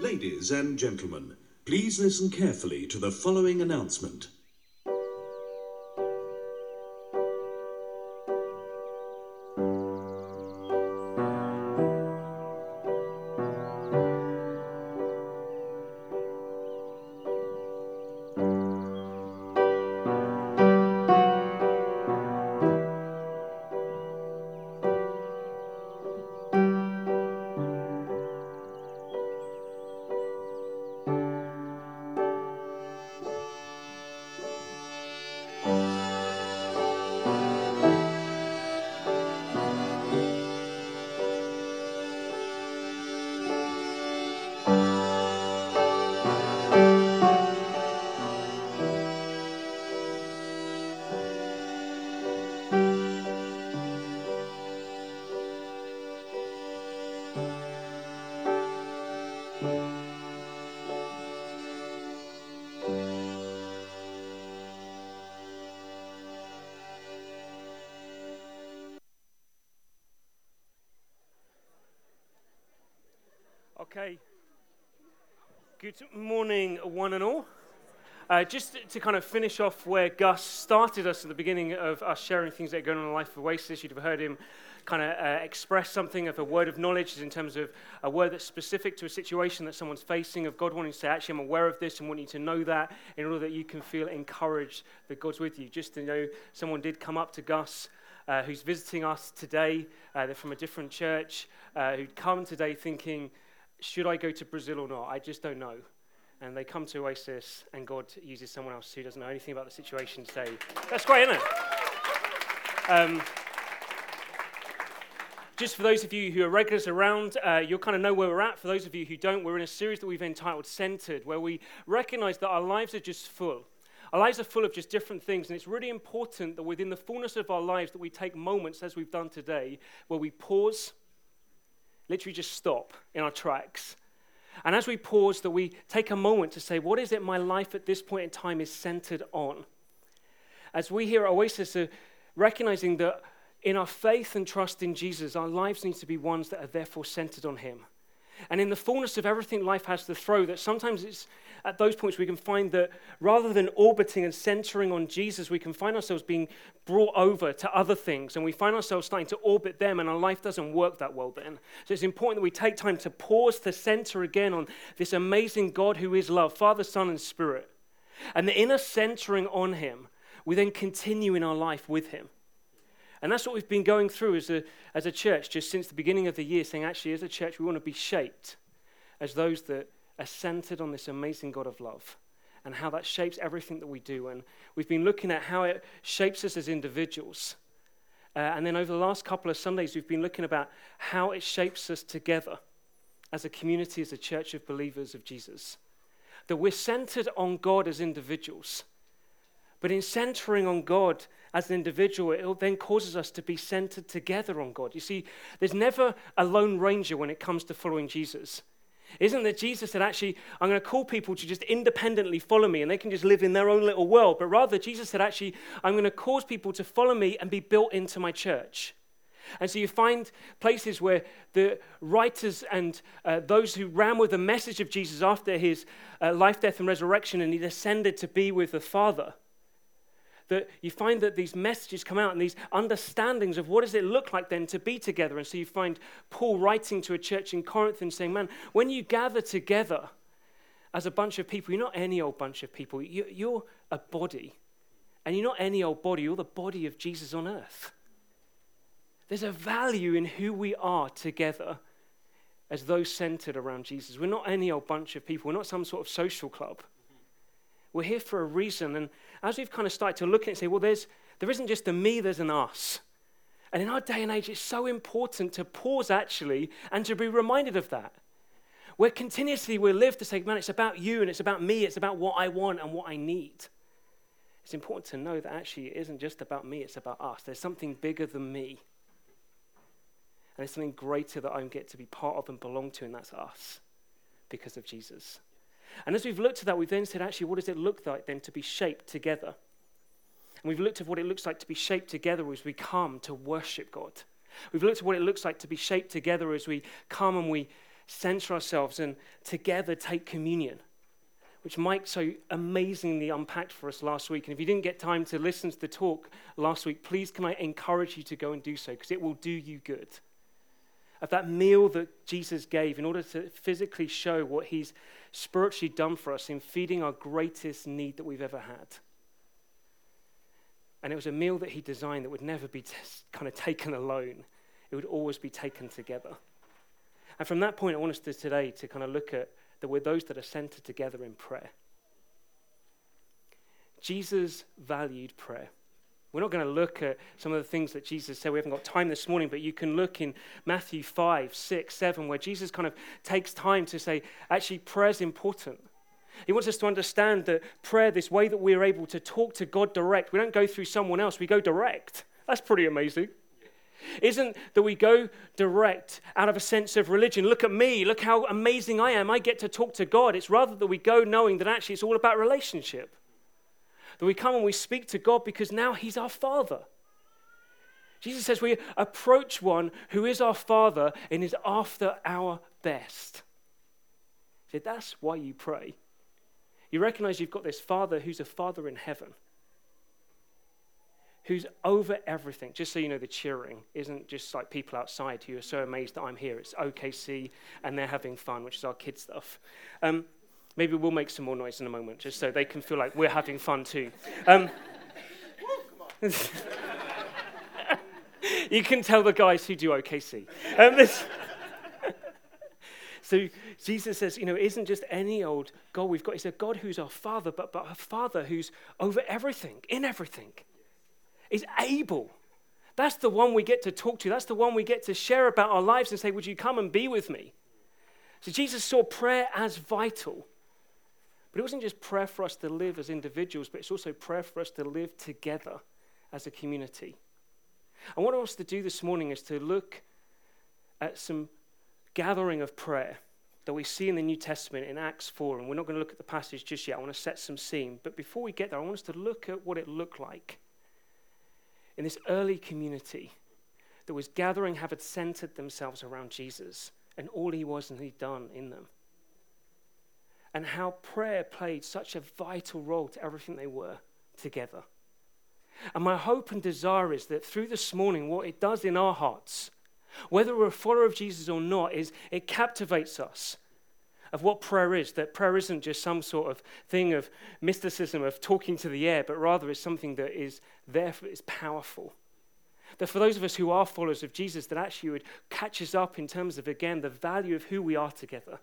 Ladies and gentlemen, please listen carefully to the following announcement. Okay. Good morning, one and all. Uh, just to kind of finish off where Gus started us at the beginning of us sharing things that are going on in the life of Oasis, you'd have heard him kind of uh, express something of a word of knowledge in terms of a word that's specific to a situation that someone's facing, of God wanting to say, actually, I'm aware of this and want you to know that in order that you can feel encouraged that God's with you. Just to know, someone did come up to Gus. Uh, who's visiting us today? Uh, they're from a different church. Uh, who'd come today thinking, should I go to Brazil or not? I just don't know. And they come to Oasis, and God uses someone else who doesn't know anything about the situation to say, That's great, isn't it? Um, just for those of you who are regulars around, uh, you'll kind of know where we're at. For those of you who don't, we're in a series that we've entitled Centered, where we recognize that our lives are just full. Our lives are full of just different things, and it's really important that within the fullness of our lives that we take moments, as we've done today, where we pause literally just stop in our tracks. And as we pause, that we take a moment to say, what is it my life at this point in time is centered on? As we here at Oasis are recognizing that in our faith and trust in Jesus, our lives need to be ones that are therefore centered on Him. And in the fullness of everything life has to throw, that sometimes it's at those points we can find that rather than orbiting and centering on Jesus, we can find ourselves being brought over to other things and we find ourselves starting to orbit them, and our life doesn't work that well then. So it's important that we take time to pause to center again on this amazing God who is love, Father, Son, and Spirit. And the inner centering on Him, we then continue in our life with Him. And that's what we've been going through as a, as a church just since the beginning of the year, saying actually, as a church, we want to be shaped as those that are centered on this amazing God of love and how that shapes everything that we do. And we've been looking at how it shapes us as individuals. Uh, and then over the last couple of Sundays, we've been looking about how it shapes us together as a community, as a church of believers of Jesus. That we're centered on God as individuals. But in centering on God as an individual, it then causes us to be centered together on God. You see, there's never a lone ranger when it comes to following Jesus. Isn't that Jesus said, actually, I'm going to call people to just independently follow me and they can just live in their own little world? But rather, Jesus said, actually, I'm going to cause people to follow me and be built into my church. And so you find places where the writers and uh, those who ran with the message of Jesus after his uh, life, death, and resurrection, and he ascended to be with the Father that you find that these messages come out and these understandings of what does it look like then to be together. And so you find Paul writing to a church in Corinth and saying, man, when you gather together as a bunch of people, you're not any old bunch of people. You're a body. And you're not any old body, you're the body of Jesus on earth. There's a value in who we are together as those centered around Jesus. We're not any old bunch of people, we're not some sort of social club. We're here for a reason. And as we've kind of started to look at it and say, well, there's, there isn't just a me, there's an us. And in our day and age, it's so important to pause actually and to be reminded of that. Where continuously we live to say, man, it's about you and it's about me, it's about what I want and what I need. It's important to know that actually it isn't just about me, it's about us. There's something bigger than me. And there's something greater that I get to be part of and belong to, and that's us because of Jesus. And as we've looked at that, we've then said, actually, what does it look like then to be shaped together? And we've looked at what it looks like to be shaped together as we come to worship God. We've looked at what it looks like to be shaped together as we come and we center ourselves and together take communion, which Mike so amazingly unpacked for us last week. And if you didn't get time to listen to the talk last week, please can I encourage you to go and do so because it will do you good. Of that meal that Jesus gave in order to physically show what he's spiritually done for us in feeding our greatest need that we've ever had. And it was a meal that he designed that would never be t- kind of taken alone, it would always be taken together. And from that point, I want us to today to kind of look at that we're those that are centered together in prayer. Jesus valued prayer. We're not going to look at some of the things that Jesus said. We haven't got time this morning, but you can look in Matthew 5, 6, 7, where Jesus kind of takes time to say, actually, prayer is important. He wants us to understand that prayer, this way that we're able to talk to God direct, we don't go through someone else, we go direct. That's pretty amazing. Isn't that we go direct out of a sense of religion? Look at me, look how amazing I am. I get to talk to God. It's rather that we go knowing that actually it's all about relationship. That we come and we speak to God because now He's our Father. Jesus says we approach one who is our Father and is after our best. Said, That's why you pray. You recognize you've got this Father who's a Father in heaven, who's over everything. Just so you know, the cheering isn't just like people outside who are so amazed that I'm here. It's OKC and they're having fun, which is our kid stuff. Um, maybe we'll make some more noise in a moment, just so they can feel like we're having fun too. Um, you can tell the guys who do OKC. Um, so Jesus says, you know, it isn't just any old God we've got. He's a God who's our Father, but, but a Father who's over everything, in everything, is able. That's the one we get to talk to. That's the one we get to share about our lives and say, Would you come and be with me? So Jesus saw prayer as vital. But it wasn't just prayer for us to live as individuals, but it's also prayer for us to live together as a community. And what I want us to do this morning is to look at some gathering of prayer that we see in the New Testament in Acts 4. And we're not going to look at the passage just yet. I want to set some scene. But before we get there, I want us to look at what it looked like in this early community that was gathering, had centered themselves around Jesus and all he was and he'd done in them. And how prayer played such a vital role to everything they were together. And my hope and desire is that through this morning, what it does in our hearts whether we're a follower of Jesus or not, is it captivates us of what prayer is. That prayer isn't just some sort of thing of mysticism of talking to the air, but rather is something that is there, is powerful. That for those of us who are followers of Jesus, that actually would catch us up in terms of, again, the value of who we are together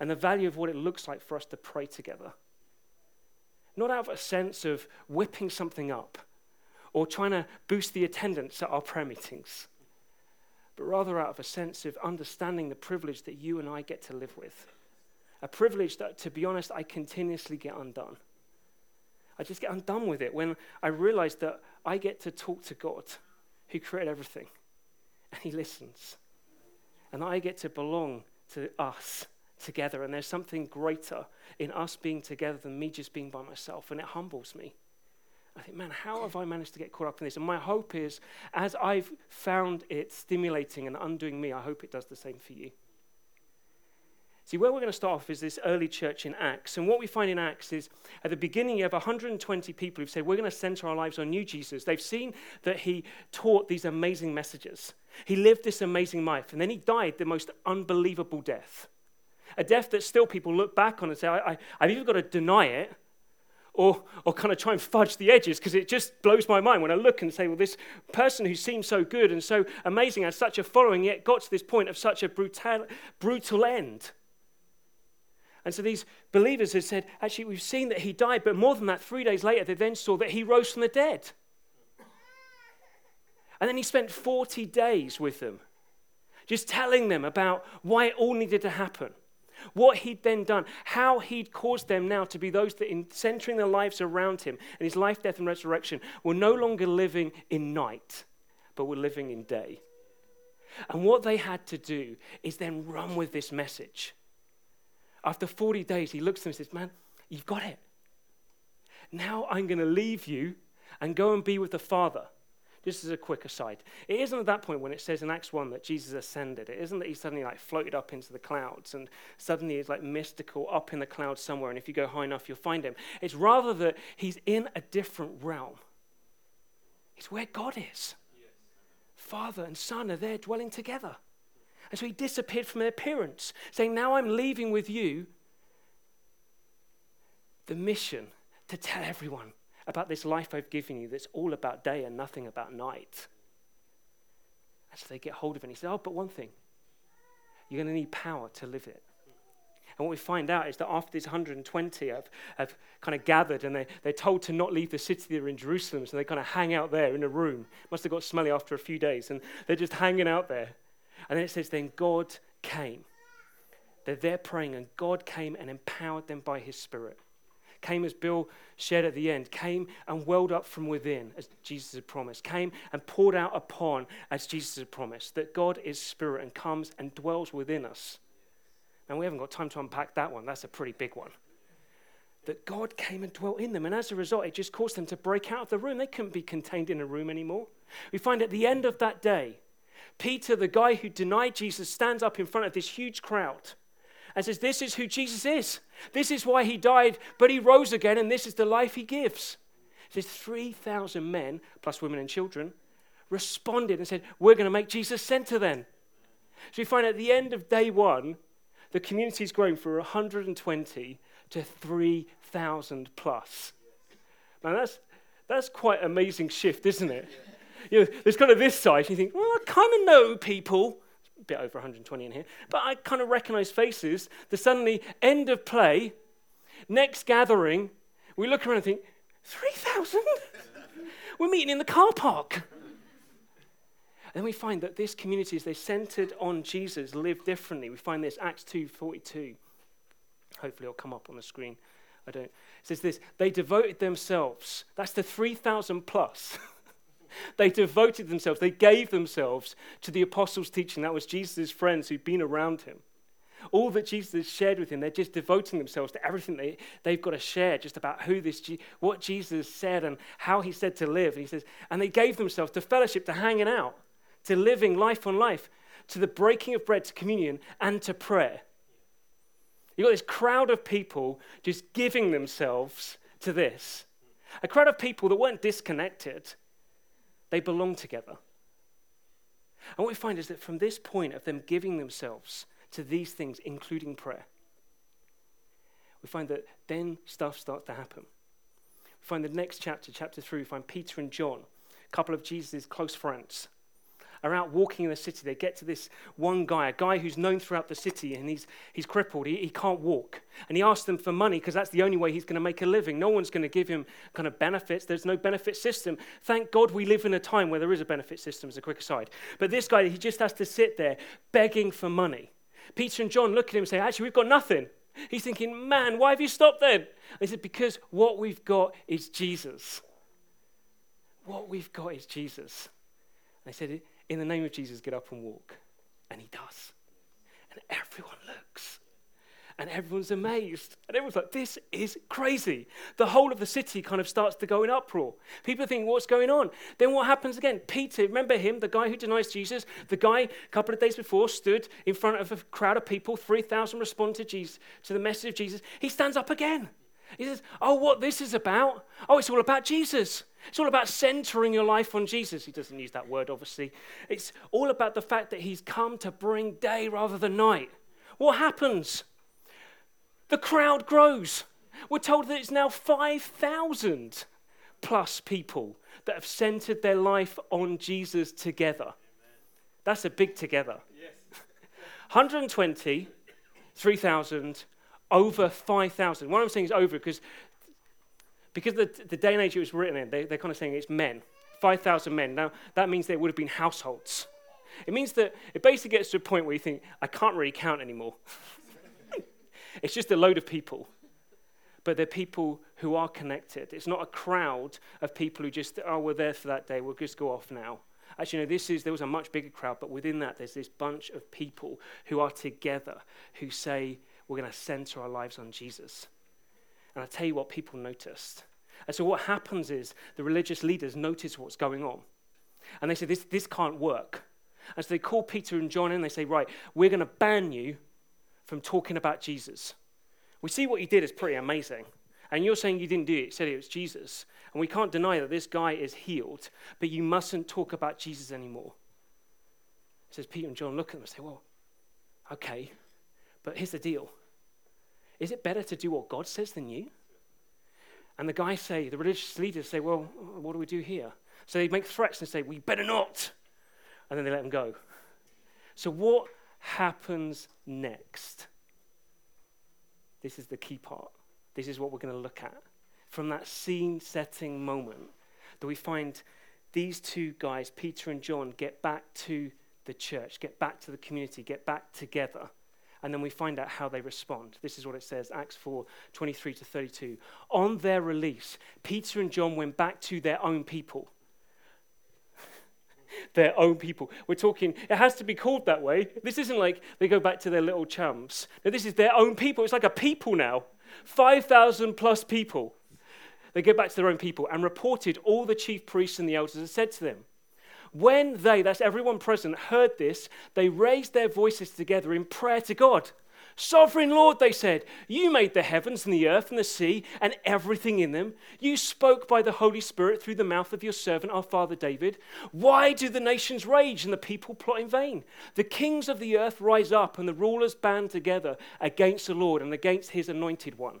and the value of what it looks like for us to pray together. Not out of a sense of whipping something up or trying to boost the attendance at our prayer meetings but rather out of a sense of understanding the privilege that you and I get to live with. A privilege that, to be honest, I continuously get undone. I just get undone with it when I realize that I get to talk to God who created everything and He listens. And I get to belong to us together. And there's something greater in us being together than me just being by myself. And it humbles me. I think, man, how have I managed to get caught up in this? And my hope is, as I've found it stimulating and undoing me, I hope it does the same for you. See, where we're going to start off is this early church in Acts. And what we find in Acts is at the beginning, you have 120 people who've said, We're going to center our lives on you, Jesus. They've seen that he taught these amazing messages. He lived this amazing life. And then he died the most unbelievable death. A death that still people look back on and say, I, I've either got to deny it or, or kind of try and fudge the edges because it just blows my mind when I look and say, well, this person who seems so good and so amazing has such a following, yet got to this point of such a brutal, brutal end. And so these believers had said, actually, we've seen that he died, but more than that, three days later, they then saw that he rose from the dead. And then he spent 40 days with them, just telling them about why it all needed to happen what he'd then done, how he'd caused them now to be those that, in centering their lives around him and his life, death, and resurrection, were no longer living in night, but were living in day. And what they had to do is then run with this message. After 40 days, he looks at them and says, Man, you've got it. Now I'm going to leave you and go and be with the Father. Just as a quick aside, it isn't at that point when it says in Acts 1 that Jesus ascended. It isn't that he suddenly like floated up into the clouds and suddenly is like mystical up in the clouds somewhere, and if you go high enough, you'll find him. It's rather that he's in a different realm. It's where God is. Father and Son are there dwelling together. And so he disappeared from their appearance, saying, Now I'm leaving with you the mission to tell everyone about this life I've given you that's all about day and nothing about night. And so they get hold of it. And he said, Oh, but one thing you're going to need power to live it. And what we find out is that after these 120 have, have kind of gathered and they, they're told to not leave the city they're in Jerusalem, so they kind of hang out there in a room. Must have got smelly after a few days, and they're just hanging out there. And then it says, Then God came. They're there praying, and God came and empowered them by his Spirit came as Bill shared at the end, came and welled up from within, as Jesus had promised, came and poured out upon, as Jesus had promised, that God is spirit and comes and dwells within us. And we haven't got time to unpack that one, that's a pretty big one. That God came and dwelt in them, and as a result, it just caused them to break out of the room. They couldn't be contained in a room anymore. We find at the end of that day, Peter, the guy who denied Jesus, stands up in front of this huge crowd and says, This is who Jesus is. This is why he died, but he rose again, and this is the life he gives. It says 3,000 men, plus women and children, responded and said, We're going to make Jesus center then. So we find at the end of day one, the community's grown from 120 to 3,000 plus. Now that's, that's quite an amazing shift, isn't it? You know, there's kind of this side, you think, well, I kind of know people bit over 120 in here, but I kind of recognize faces. The suddenly end of play, next gathering, we look around and think, 3,000? We're meeting in the car park. And then we find that this community, as they centered on Jesus, live differently. We find this Acts 2:42. Hopefully, it'll come up on the screen. I don't. It says this: they devoted themselves. That's the 3,000 plus. They devoted themselves, they gave themselves to the apostles' teaching. That was Jesus' friends who'd been around him. All that Jesus shared with him, they're just devoting themselves to everything they, they've got to share, just about who this, what Jesus said and how he said to live. And he says, and they gave themselves to fellowship, to hanging out, to living life on life, to the breaking of bread, to communion, and to prayer. You've got this crowd of people just giving themselves to this. A crowd of people that weren't disconnected, they belong together. And what we find is that from this point of them giving themselves to these things, including prayer, we find that then stuff starts to happen. We find the next chapter, chapter three, we find Peter and John, a couple of Jesus' close friends are out walking in the city. They get to this one guy, a guy who's known throughout the city, and he's, he's crippled. He, he can't walk. And he asks them for money because that's the only way he's going to make a living. No one's going to give him kind of benefits. There's no benefit system. Thank God we live in a time where there is a benefit system, as a quick aside. But this guy, he just has to sit there begging for money. Peter and John look at him and say, Actually, we've got nothing. He's thinking, Man, why have you stopped then? He said, Because what we've got is Jesus. What we've got is Jesus. And they said, in the name of Jesus, get up and walk. And he does. And everyone looks. And everyone's amazed. And everyone's like, this is crazy. The whole of the city kind of starts to go in uproar. People think, what's going on? Then what happens again? Peter, remember him, the guy who denies Jesus? The guy a couple of days before stood in front of a crowd of people, 3,000 respond to Jesus, to the message of Jesus. He stands up again. He says, Oh, what this is about? Oh, it's all about Jesus. It's all about centering your life on Jesus. He doesn't use that word, obviously. It's all about the fact that he's come to bring day rather than night. What happens? The crowd grows. We're told that it's now 5,000 plus people that have centered their life on Jesus together. That's a big together. Yes. 120, 3,000, over 5,000. What I'm saying is over because because the, the day and age it was written in, they, they're kind of saying it's men, 5,000 men. Now, that means there would have been households. It means that it basically gets to a point where you think, I can't really count anymore. it's just a load of people. But they're people who are connected. It's not a crowd of people who just, oh, we're there for that day, we'll just go off now. Actually, no, this is, there was a much bigger crowd, but within that, there's this bunch of people who are together, who say, we're going to center our lives on Jesus. And I tell you what, people noticed. And so what happens is the religious leaders notice what's going on. And they say, this, this can't work. And so they call Peter and John in and they say, Right, we're going to ban you from talking about Jesus. We see what you did is pretty amazing. And you're saying you didn't do it, you said it was Jesus. And we can't deny that this guy is healed, but you mustn't talk about Jesus anymore. It says Peter and John look at them and say, Well, okay, but here's the deal. Is it better to do what God says than you? And the guys say, the religious leaders say, Well, what do we do here? So they make threats and say, We better not. And then they let them go. So, what happens next? This is the key part. This is what we're going to look at. From that scene setting moment, that we find these two guys, Peter and John, get back to the church, get back to the community, get back together. And then we find out how they respond. This is what it says Acts 4 23 to 32. On their release, Peter and John went back to their own people their own people. We're talking, it has to be called that way. This isn't like they go back to their little chums. No, this is their own people. It's like a people now 5,000 plus people. They go back to their own people and reported all the chief priests and the elders and said to them. When they, that's everyone present, heard this, they raised their voices together in prayer to God. Sovereign Lord, they said, you made the heavens and the earth and the sea and everything in them. You spoke by the Holy Spirit through the mouth of your servant, our father David. Why do the nations rage and the people plot in vain? The kings of the earth rise up and the rulers band together against the Lord and against his anointed one.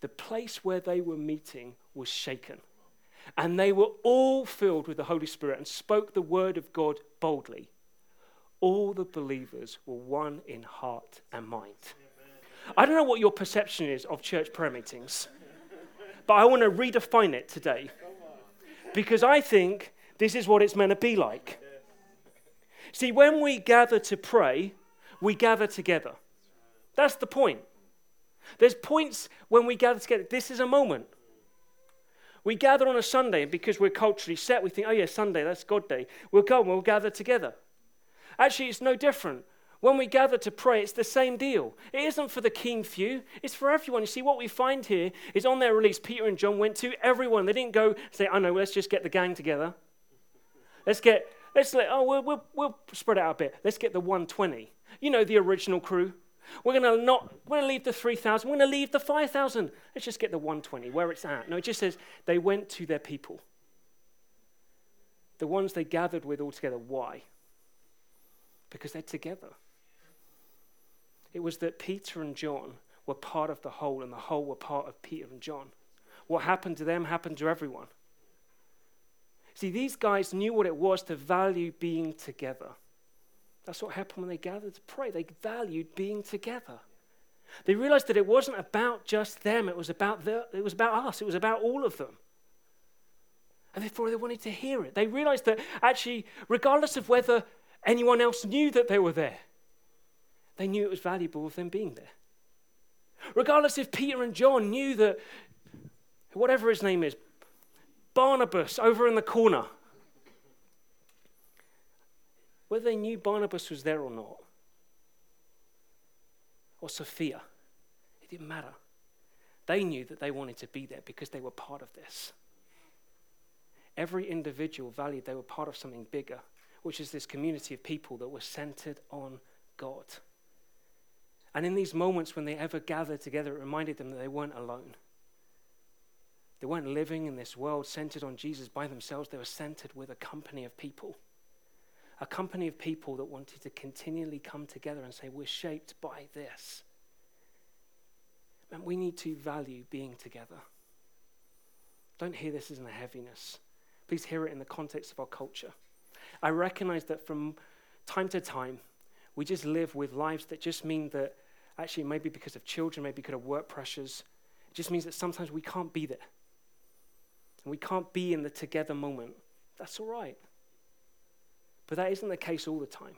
the place where they were meeting was shaken. And they were all filled with the Holy Spirit and spoke the word of God boldly all the believers were one in heart and mind. I don't know what your perception is of church prayer meetings, but I want to redefine it today because I think this is what it's meant to be like. See, when we gather to pray, we gather together. That's the point. There's points when we gather together. This is a moment. We gather on a Sunday, and because we're culturally set, we think, oh, yeah, Sunday, that's God Day. We'll go and we'll gather together. Actually, it's no different. When we gather to pray, it's the same deal. It isn't for the keen few, it's for everyone. You see, what we find here is on their release, Peter and John went to everyone. They didn't go say, I know, let's just get the gang together. Let's get, let's let, oh, we'll, we'll, we'll spread it out a bit. Let's get the 120. You know, the original crew. We're going to not, we're going to leave the 3,000. We're going to leave the 5,000. Let's just get the 120, where it's at. No, it just says they went to their people. The ones they gathered with all together. Why? because they're together. It was that Peter and John were part of the whole, and the whole were part of Peter and John. What happened to them happened to everyone. See, these guys knew what it was to value being together. That's what happened when they gathered to pray. They valued being together. They realized that it wasn't about just them, it was about, the, it was about us, it was about all of them. And therefore, they wanted to hear it. They realized that actually, regardless of whether anyone else knew that they were there. They knew it was valuable of them being there. Regardless if Peter and John knew that, whatever his name is, Barnabas over in the corner, whether they knew Barnabas was there or not, or Sophia, it didn't matter. They knew that they wanted to be there because they were part of this. Every individual valued they were part of something bigger which is this community of people that were centered on God. And in these moments when they ever gathered together, it reminded them that they weren't alone. They weren't living in this world centered on Jesus by themselves, they were centered with a company of people. A company of people that wanted to continually come together and say, We're shaped by this. And we need to value being together. Don't hear this as a heaviness. Please hear it in the context of our culture. I recognize that from time to time, we just live with lives that just mean that actually, maybe because of children, maybe because of work pressures, it just means that sometimes we can't be there. And we can't be in the together moment. That's all right. But that isn't the case all the time.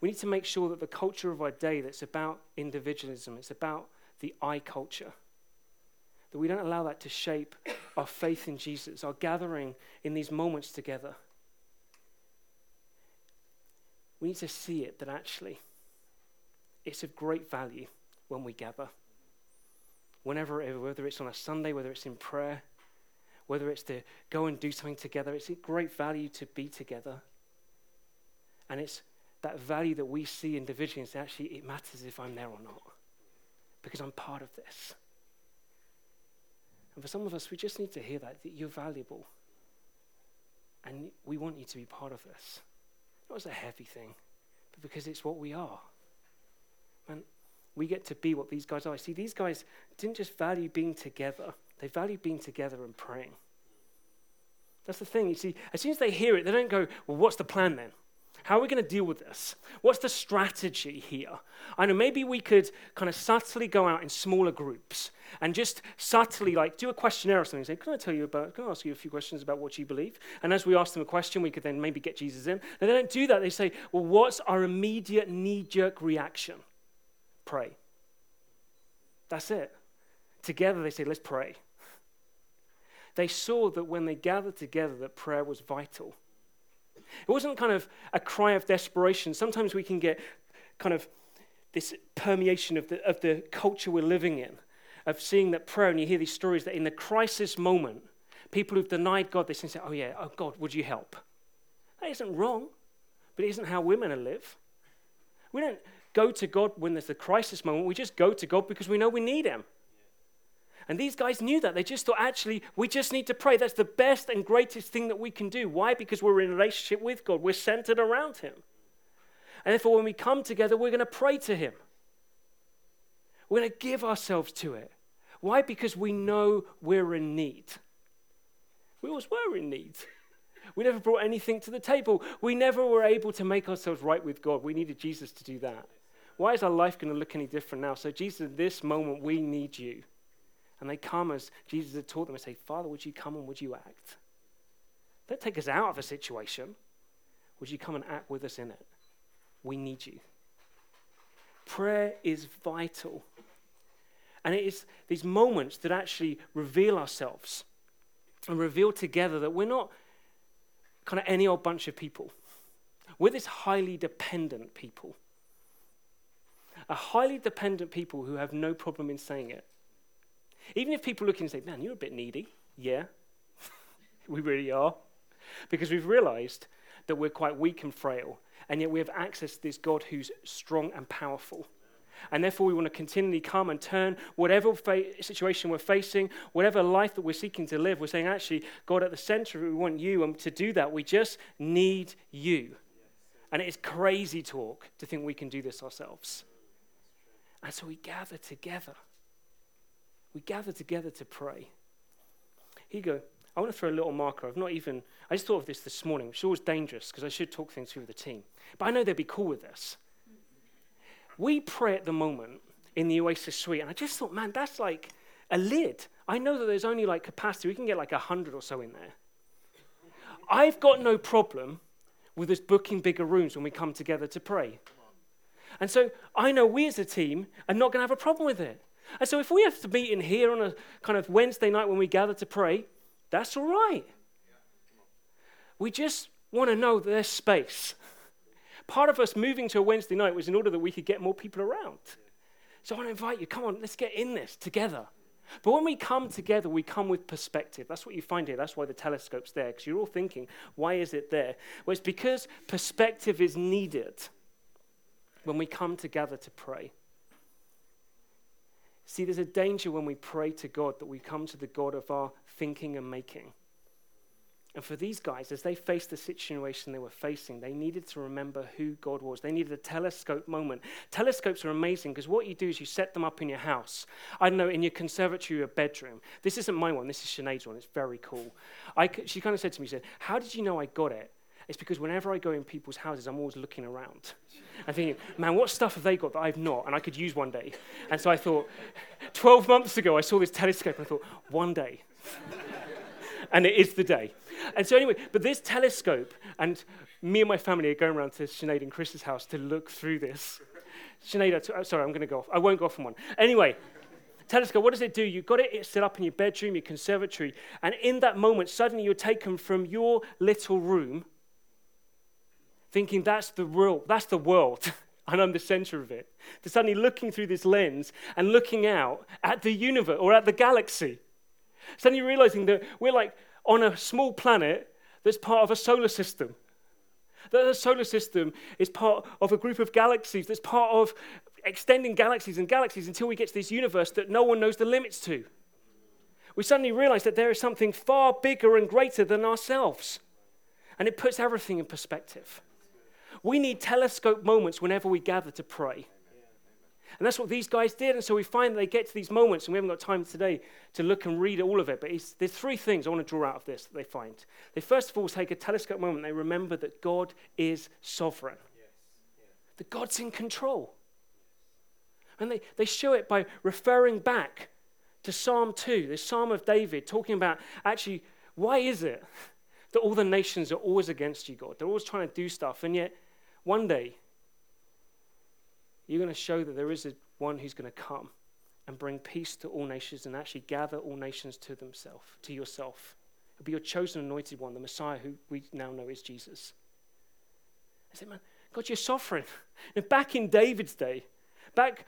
We need to make sure that the culture of our day that's about individualism, it's about the I culture, that we don't allow that to shape our faith in Jesus, our gathering in these moments together. We need to see it that actually it's of great value when we gather. Whenever, eh, whether it's on a Sunday, whether it's in prayer, whether it's to go and do something together, it's a great value to be together. And it's that value that we see individually is actually it matters if I'm there or not because I'm part of this. And for some of us, we just need to hear that, that you're valuable. And we want you to be part of this. Not as a heavy thing, but because it's what we are. And we get to be what these guys are. See, these guys didn't just value being together, they value being together and praying. That's the thing. You see, as soon as they hear it, they don't go, Well, what's the plan then? How are we going to deal with this? What's the strategy here? I know maybe we could kind of subtly go out in smaller groups and just subtly like do a questionnaire or something. Say, can I tell you about, can I ask you a few questions about what you believe? And as we ask them a question, we could then maybe get Jesus in. Now, they don't do that. They say, well, what's our immediate knee jerk reaction? Pray. That's it. Together, they say, let's pray. They saw that when they gathered together, that prayer was vital. It wasn't kind of a cry of desperation. Sometimes we can get kind of this permeation of the, of the culture we're living in, of seeing that prayer, and you hear these stories that in the crisis moment, people who've denied God, they say, Oh, yeah, oh, God, would you help? That isn't wrong, but it isn't how women live. We don't go to God when there's a crisis moment, we just go to God because we know we need Him. And these guys knew that. They just thought, actually, we just need to pray. That's the best and greatest thing that we can do. Why? Because we're in a relationship with God, we're centered around Him. And therefore, when we come together, we're going to pray to Him. We're going to give ourselves to it. Why? Because we know we're in need. We always were in need. We never brought anything to the table. We never were able to make ourselves right with God. We needed Jesus to do that. Why is our life going to look any different now? So, Jesus, at this moment, we need you. And they come as Jesus had taught them and say, Father, would you come and would you act? Don't take us out of a situation. Would you come and act with us in it? We need you. Prayer is vital. And it is these moments that actually reveal ourselves and reveal together that we're not kind of any old bunch of people. We're this highly dependent people. A highly dependent people who have no problem in saying it. Even if people look and say, man, you're a bit needy. Yeah, we really are. Because we've realized that we're quite weak and frail, and yet we have access to this God who's strong and powerful. And therefore, we want to continually come and turn whatever fa- situation we're facing, whatever life that we're seeking to live. We're saying, actually, God, at the center, we want you. And to do that, we just need you. And it is crazy talk to think we can do this ourselves. And so we gather together we gather together to pray. Here you go. I want to throw a little marker. I've not even, I just thought of this this morning, which is always dangerous because I should talk things through with the team. But I know they'd be cool with this. We pray at the moment in the Oasis Suite, and I just thought, man, that's like a lid. I know that there's only like capacity, we can get like a 100 or so in there. I've got no problem with us booking bigger rooms when we come together to pray. And so I know we as a team are not going to have a problem with it. And so if we have to meet in here on a kind of Wednesday night when we gather to pray, that's all right. We just want to know there's space. Part of us moving to a Wednesday night was in order that we could get more people around. So I want to invite you, come on, let's get in this together. But when we come together, we come with perspective. That's what you find here. That's why the telescope's there, because you're all thinking, why is it there? Well, it's because perspective is needed when we come together to pray. See, there's a danger when we pray to God that we come to the God of our thinking and making. And for these guys, as they faced the situation they were facing, they needed to remember who God was. They needed a telescope moment. Telescopes are amazing because what you do is you set them up in your house. I don't know, in your conservatory or bedroom. This isn't my one, this is Sinead's one. It's very cool. I, she kind of said to me, she said, How did you know I got it? It's because whenever I go in people's houses, I'm always looking around. I'm thinking, man, what stuff have they got that I've not? And I could use one day. And so I thought, 12 months ago, I saw this telescope and I thought, one day. and it is the day. And so, anyway, but this telescope, and me and my family are going around to Sinead and Chris's house to look through this. Sinead, uh, sorry, I'm going to go off. I won't go off on one. Anyway, telescope, what does it do? You've got it it's set up in your bedroom, your conservatory, and in that moment, suddenly you're taken from your little room, thinking that's the world, that's the world, and I'm the center of it, to suddenly looking through this lens and looking out at the universe or at the galaxy. Suddenly realizing that we're like on a small planet that's part of a solar system. That the solar system is part of a group of galaxies that's part of extending galaxies and galaxies until we get to this universe that no one knows the limits to. We suddenly realize that there is something far bigger and greater than ourselves. And it puts everything in perspective. We need telescope moments whenever we gather to pray. And that's what these guys did. And so we find that they get to these moments, and we haven't got time today to look and read all of it. But there's three things I want to draw out of this that they find. They first of all take a telescope moment. They remember that God is sovereign, yes. yeah. that God's in control. And they, they show it by referring back to Psalm 2, the Psalm of David, talking about actually, why is it that all the nations are always against you, God? They're always trying to do stuff, and yet one day you're going to show that there is a one who's going to come and bring peace to all nations and actually gather all nations to themselves, to yourself. It'll be your chosen anointed one, the Messiah who we now know is Jesus. I said, man, God, you're sovereign. And back in David's day, back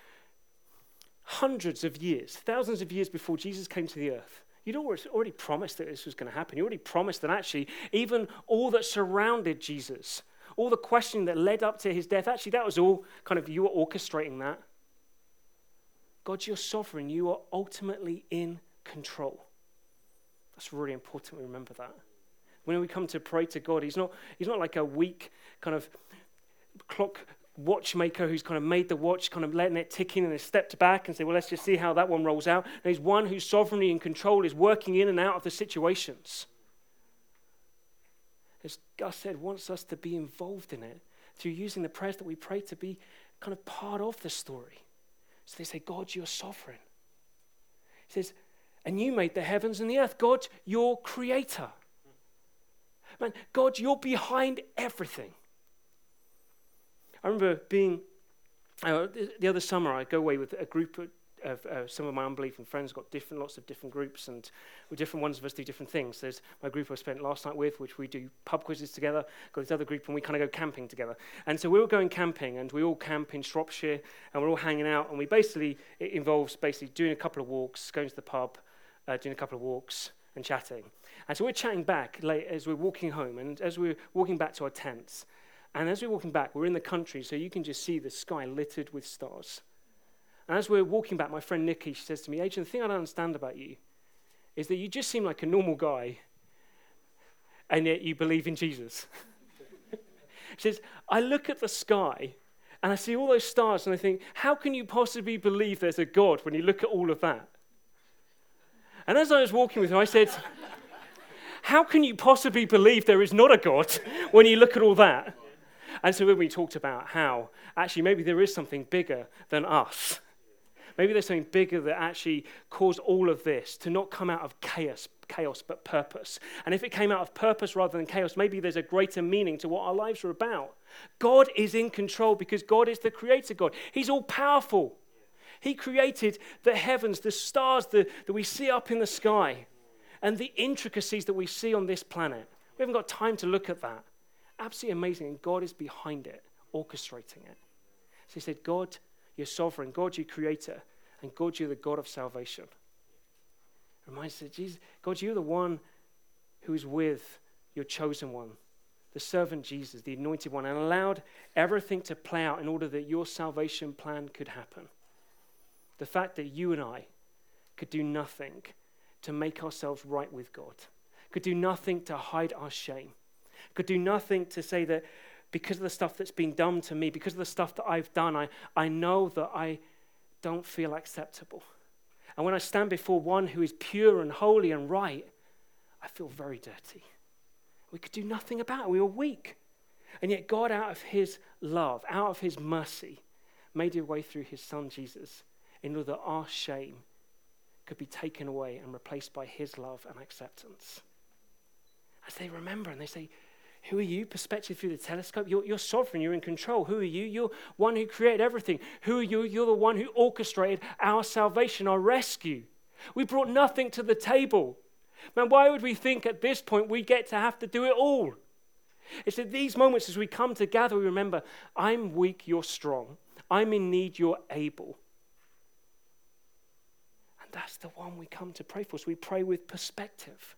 hundreds of years, thousands of years before Jesus came to the earth, you'd already promised that this was going to happen. You already promised that actually, even all that surrounded Jesus all the questioning that led up to his death, actually, that was all kind of you were orchestrating that. God, you're sovereign. You are ultimately in control. That's really important we remember that. When we come to pray to God, He's not, he's not like a weak kind of clock watchmaker who's kind of made the watch, kind of letting it tick in and has stepped back and say, well, let's just see how that one rolls out. And He's one who's sovereignly in control, is working in and out of the situations as Gus said, wants us to be involved in it through using the prayers that we pray to be kind of part of the story. So they say, God, you're sovereign. He says, and you made the heavens and the earth. God, your creator. Man, God, you're behind everything. I remember being, uh, the other summer, I go away with a group of uh, some of my unbelieving friends got different lots of different groups and different ones of us do different things. There's my group I spent last night with which we do pub quizzes together. Got this other group and we kind of go camping together. And so we were going camping and we all camp in Shropshire and we're all hanging out and we basically it involves basically doing a couple of walks going to the pub uh, doing a couple of walks and chatting. And so we're chatting back late as we're walking home and as we're walking back to our tents. And as we're walking back we're in the country so you can just see the sky littered with stars. And as we're walking back, my friend Nikki, she says to me, Adrian, the thing I don't understand about you is that you just seem like a normal guy, and yet you believe in Jesus. she says, I look at the sky and I see all those stars and I think, how can you possibly believe there's a God when you look at all of that? And as I was walking with her, I said, How can you possibly believe there is not a God when you look at all that? And so when we talked about how actually maybe there is something bigger than us Maybe there's something bigger that actually caused all of this to not come out of chaos, chaos, but purpose. And if it came out of purpose rather than chaos, maybe there's a greater meaning to what our lives are about. God is in control because God is the creator God. He's all powerful. He created the heavens, the stars the, that we see up in the sky, and the intricacies that we see on this planet. We haven't got time to look at that. Absolutely amazing. And God is behind it, orchestrating it. So he said, God you're sovereign. God, you creator. And God, you're the God of salvation. Reminds us, Jesus, God, you're the one who is with your chosen one, the servant Jesus, the anointed one, and allowed everything to play out in order that your salvation plan could happen. The fact that you and I could do nothing to make ourselves right with God, could do nothing to hide our shame, could do nothing to say that because of the stuff that's been done to me, because of the stuff that I've done, I, I know that I don't feel acceptable. And when I stand before one who is pure and holy and right, I feel very dirty. We could do nothing about it. We were weak. And yet, God, out of his love, out of his mercy, made a way through his son Jesus in order that our shame could be taken away and replaced by his love and acceptance. as they remember and they say, who are you? Perspective through the telescope. You're, you're, sovereign. You're in control. Who are you? You're one who created everything. Who are you? You're the one who orchestrated our salvation, our rescue. We brought nothing to the table. Man, why would we think at this point we get to have to do it all? It's at these moments as we come together, we remember, I'm weak, you're strong. I'm in need, you're able. And that's the one we come to pray for. So we pray with perspective.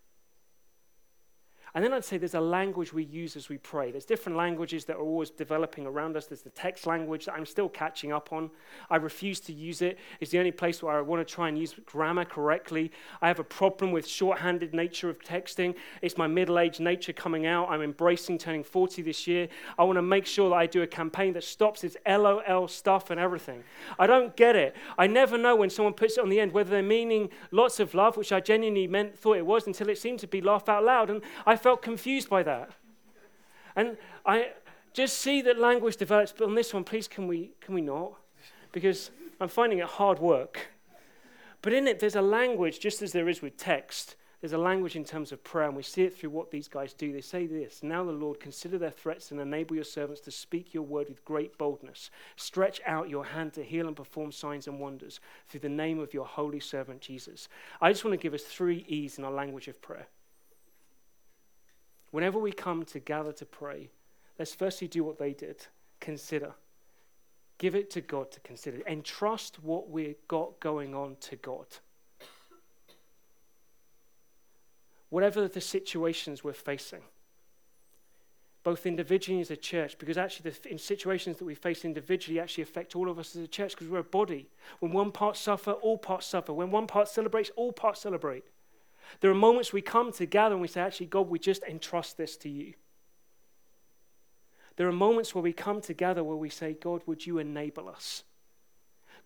And then I'd say there's a language we use as we pray. There's different languages that are always developing around us. There's the text language that I'm still catching up on. I refuse to use it. It's the only place where I want to try and use grammar correctly. I have a problem with shorthanded nature of texting. It's my middle-aged nature coming out. I'm embracing turning 40 this year. I want to make sure that I do a campaign that stops this LOL stuff and everything. I don't get it. I never know when someone puts it on the end whether they're meaning lots of love, which I genuinely meant thought it was until it seemed to be laugh out loud. And I felt confused by that. And I just see that language develops, but on this one, please, can we, can we not? Because I'm finding it hard work. But in it, there's a language, just as there is with text, there's a language in terms of prayer, and we see it through what these guys do. They say this Now, the Lord, consider their threats and enable your servants to speak your word with great boldness. Stretch out your hand to heal and perform signs and wonders through the name of your holy servant Jesus. I just want to give us three E's in our language of prayer. Whenever we come to gather to pray, let's firstly do what they did consider. Give it to God to consider. Entrust what we've got going on to God. Whatever the situations we're facing, both individually as a church, because actually the in situations that we face individually actually affect all of us as a church because we're a body. When one part suffer, all parts suffer. When one part celebrates, all parts celebrate. There are moments we come together and we say, actually, God, we just entrust this to you. There are moments where we come together where we say, God, would you enable us?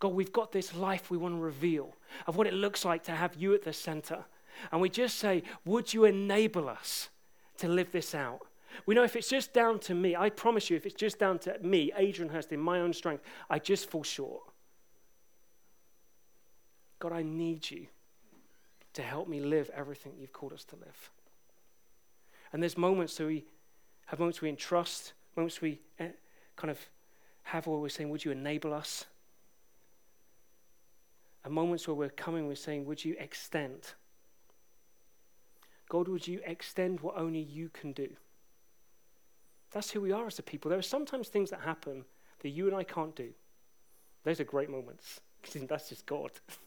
God, we've got this life we want to reveal of what it looks like to have you at the center. And we just say, would you enable us to live this out? We know if it's just down to me, I promise you, if it's just down to me, Adrian Hurst, in my own strength, I just fall short. God, I need you to help me live everything you've called us to live. And there's moments where we have moments we entrust, moments we eh, kind of have where we're saying, Would you enable us? And moments where we're coming, we're saying, Would you extend? God, would you extend what only you can do? That's who we are as a people. There are sometimes things that happen that you and I can't do. Those are great moments that's just God.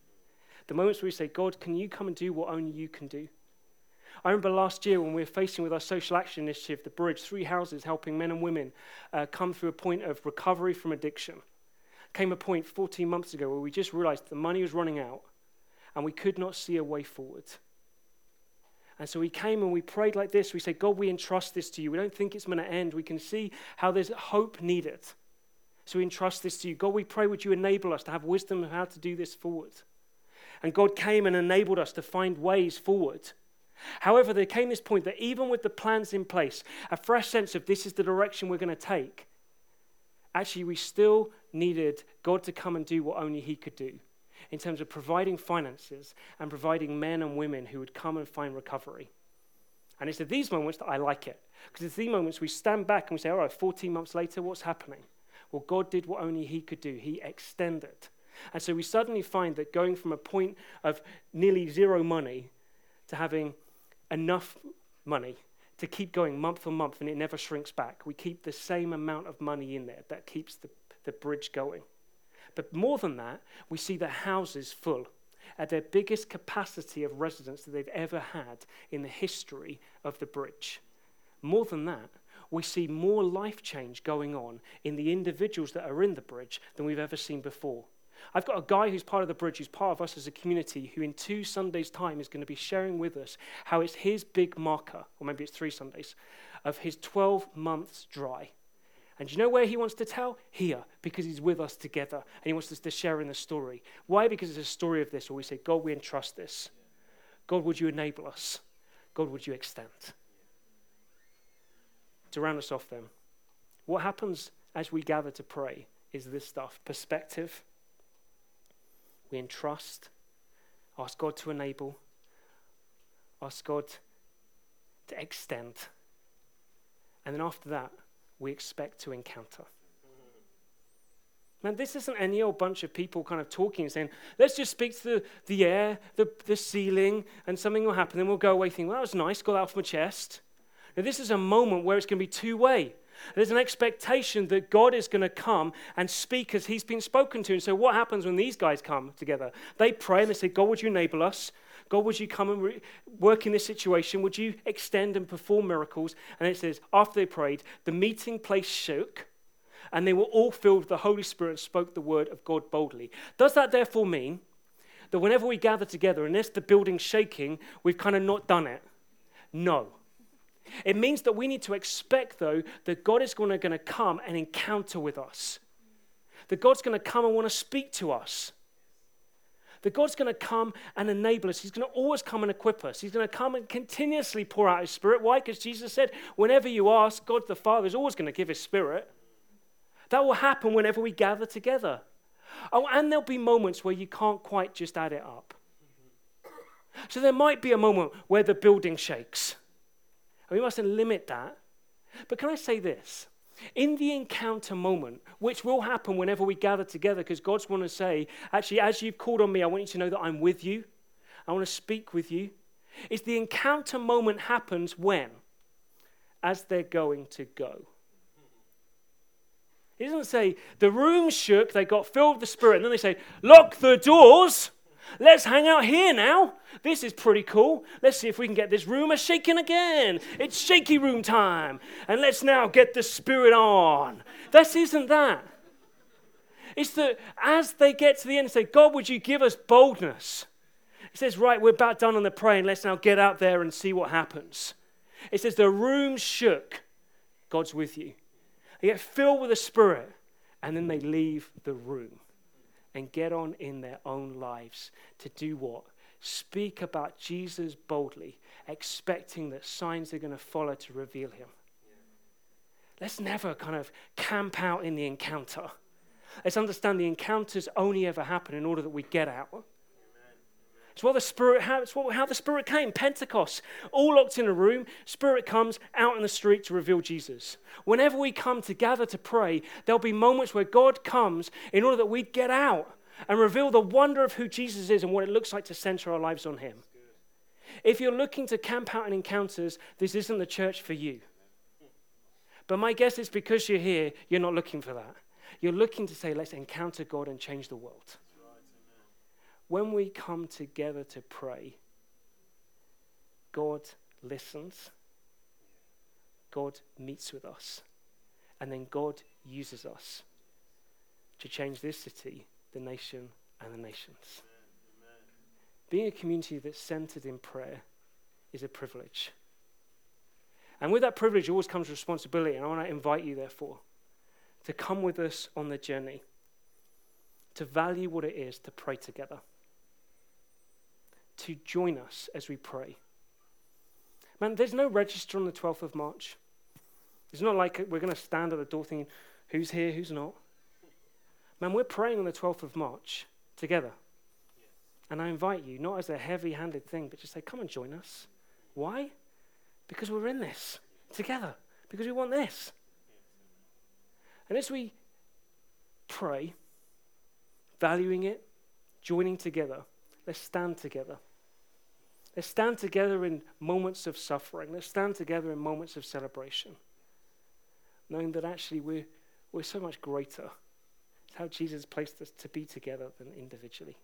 The moments where we say, God, can you come and do what only you can do? I remember last year when we were facing with our social action initiative, The Bridge, three houses helping men and women uh, come through a point of recovery from addiction. Came a point 14 months ago where we just realized the money was running out and we could not see a way forward. And so we came and we prayed like this. We said, God, we entrust this to you. We don't think it's going to end. We can see how there's hope needed. So we entrust this to you. God, we pray, would you enable us to have wisdom of how to do this forward? And God came and enabled us to find ways forward. However, there came this point that even with the plans in place, a fresh sense of this is the direction we're going to take, actually, we still needed God to come and do what only He could do in terms of providing finances and providing men and women who would come and find recovery. And it's at these moments that I like it. Because it's these moments we stand back and we say, all right, 14 months later, what's happening? Well, God did what only He could do. He extended. And so we suddenly find that going from a point of nearly zero money to having enough money to keep going month for month and it never shrinks back. We keep the same amount of money in there that keeps the, the bridge going. But more than that, we see the houses full at their biggest capacity of residents that they've ever had in the history of the bridge. More than that, we see more life change going on in the individuals that are in the bridge than we've ever seen before. I've got a guy who's part of the bridge, who's part of us as a community, who in two Sundays' time is going to be sharing with us how it's his big marker, or maybe it's three Sundays, of his 12 months dry. And you know where he wants to tell? Here, because he's with us together and he wants us to share in the story. Why? Because it's a story of this where we say, God, we entrust this. God, would you enable us? God, would you extend? To round us off, then, what happens as we gather to pray is this stuff perspective we entrust, ask God to enable, ask God to extend. And then after that, we expect to encounter. Man, this isn't any old bunch of people kind of talking and saying, let's just speak to the, the air, the, the ceiling, and something will happen. Then we'll go away thinking, well, that was nice, got that off my chest. Now, this is a moment where it's going to be two way. There's an expectation that God is going to come and speak as He's been spoken to. And so, what happens when these guys come together? They pray and they say, God, would you enable us? God, would you come and re- work in this situation? Would you extend and perform miracles? And it says, after they prayed, the meeting place shook, and they were all filled with the Holy Spirit and spoke the word of God boldly. Does that therefore mean that whenever we gather together, unless the building's shaking, we've kind of not done it? No. It means that we need to expect, though, that God is going to, come and encounter with us. That God's going to come and want to speak to us. That God's going to come and enable us. He's going to always come and equip us. He's going to come and continuously pour out His Spirit. Why? Because Jesus said, whenever you ask, God the Father is always going to give His Spirit. That will happen whenever we gather together. Oh, and there'll be moments where you can't quite just add it up. So there might be a moment where the building shakes. And we mustn't limit that. But can I say this? In the encounter moment, which will happen whenever we gather together, because God's going to say, actually, as you've called on me, I want you to know that I'm with you. I want to speak with you. Is the encounter moment happens when? As they're going to go. He doesn't say the room shook, they got filled with the Spirit, and then they say, lock the doors. Let's hang out here now. This is pretty cool. Let's see if we can get this room a shaking again. It's shaky room time. And let's now get the spirit on. This isn't that. It's that as they get to the end and say, God, would you give us boldness? He says, Right, we're about done on the praying. Let's now get out there and see what happens. It says, The room shook. God's with you. They get filled with the Spirit, and then they leave the room and get on in their own lives to do what? Speak about Jesus boldly, expecting that signs are going to follow to reveal him. Let's never kind of camp out in the encounter. Let's understand the encounters only ever happen in order that we get out. It's what the Spirit, how, it's what, how the Spirit came. Pentecost, all locked in a room. Spirit comes out in the street to reveal Jesus. Whenever we come to gather to pray, there'll be moments where God comes in order that we get out and reveal the wonder of who Jesus is and what it looks like to center our lives on Him. If you're looking to camp out in encounters, this isn't the church for you. But my guess is because you're here, you're not looking for that. You're looking to say, let's encounter God and change the world when we come together to pray, God listens, God meets with us, and then God uses us to change this city, the nation, and the nations. Being a community that's centered in prayer is a privilege. And with that privilege always comes responsibility, and I want to invite you, therefore, to come with us on the journey, to value what it is to pray together to join us as we pray. Man, there's no register on the 12th of March. It's not like we're going to stand at the door thinking, who's here, who's not. Man, we're praying on the 12th of March together. And I invite you, not as a heavy handed thing, but just say, come and join us. Why? Because we're in this together, because we want this. And as we pray, valuing it, joining together, let's stand together. Let's stand together in moments of suffering. Let's stand together in moments of celebration. Knowing that actually we're, we're so much greater. It's how Jesus placed us to be together than individually.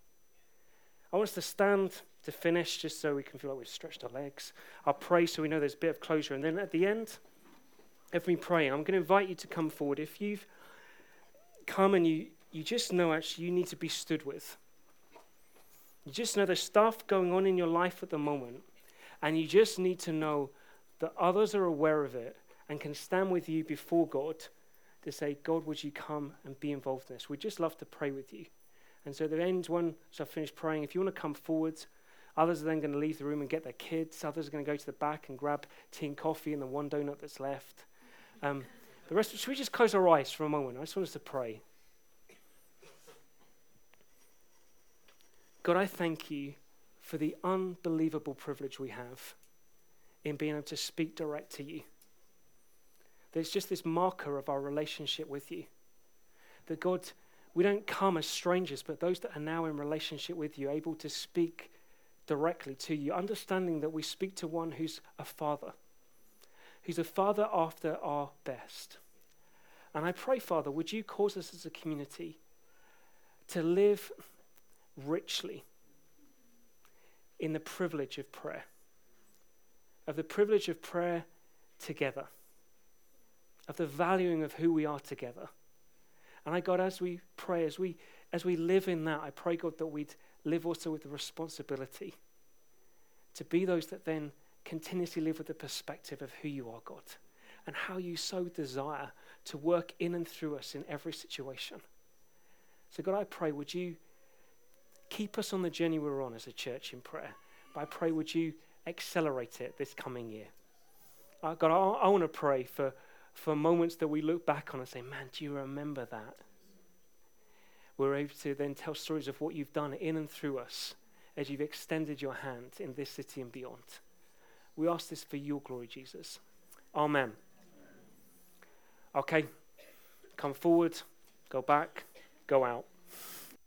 I want us to stand to finish just so we can feel like we've stretched our legs. I'll pray so we know there's a bit of closure. And then at the end, if we pray, I'm going to invite you to come forward. If you've come and you, you just know actually you need to be stood with. You just know there's stuff going on in your life at the moment, and you just need to know that others are aware of it and can stand with you before God to say, God, would you come and be involved in this? We'd just love to pray with you. And so the end one, so I finished praying. If you want to come forward, others are then going to leave the room and get their kids. Others are going to go to the back and grab tea and coffee and the one donut that's left. Um, the rest, should we just close our eyes for a moment? I just want us to pray. God, I thank you for the unbelievable privilege we have in being able to speak direct to you. There's just this marker of our relationship with you. That God, we don't come as strangers, but those that are now in relationship with you, able to speak directly to you, understanding that we speak to one who's a father, who's a father after our best. And I pray, Father, would you cause us as a community to live richly in the privilege of prayer, of the privilege of prayer together, of the valuing of who we are together. And I, God, as we pray, as we, as we live in that, I pray, God, that we'd live also with the responsibility to be those that then continuously live with the perspective of who you are, God, and how you so desire to work in and through us in every situation. So, God, I pray, would you keep us on the journey we're on as a church in prayer? But I pray, would you accelerate it this coming year? Uh, God, I, I want to pray for, for moments that we look back on and say, man, do you remember that? We're able to then tell stories of what you've done in and through us as you've extended your hand in this city and beyond. We ask this for your glory, Jesus. Amen. Okay, come forward, go back, go out.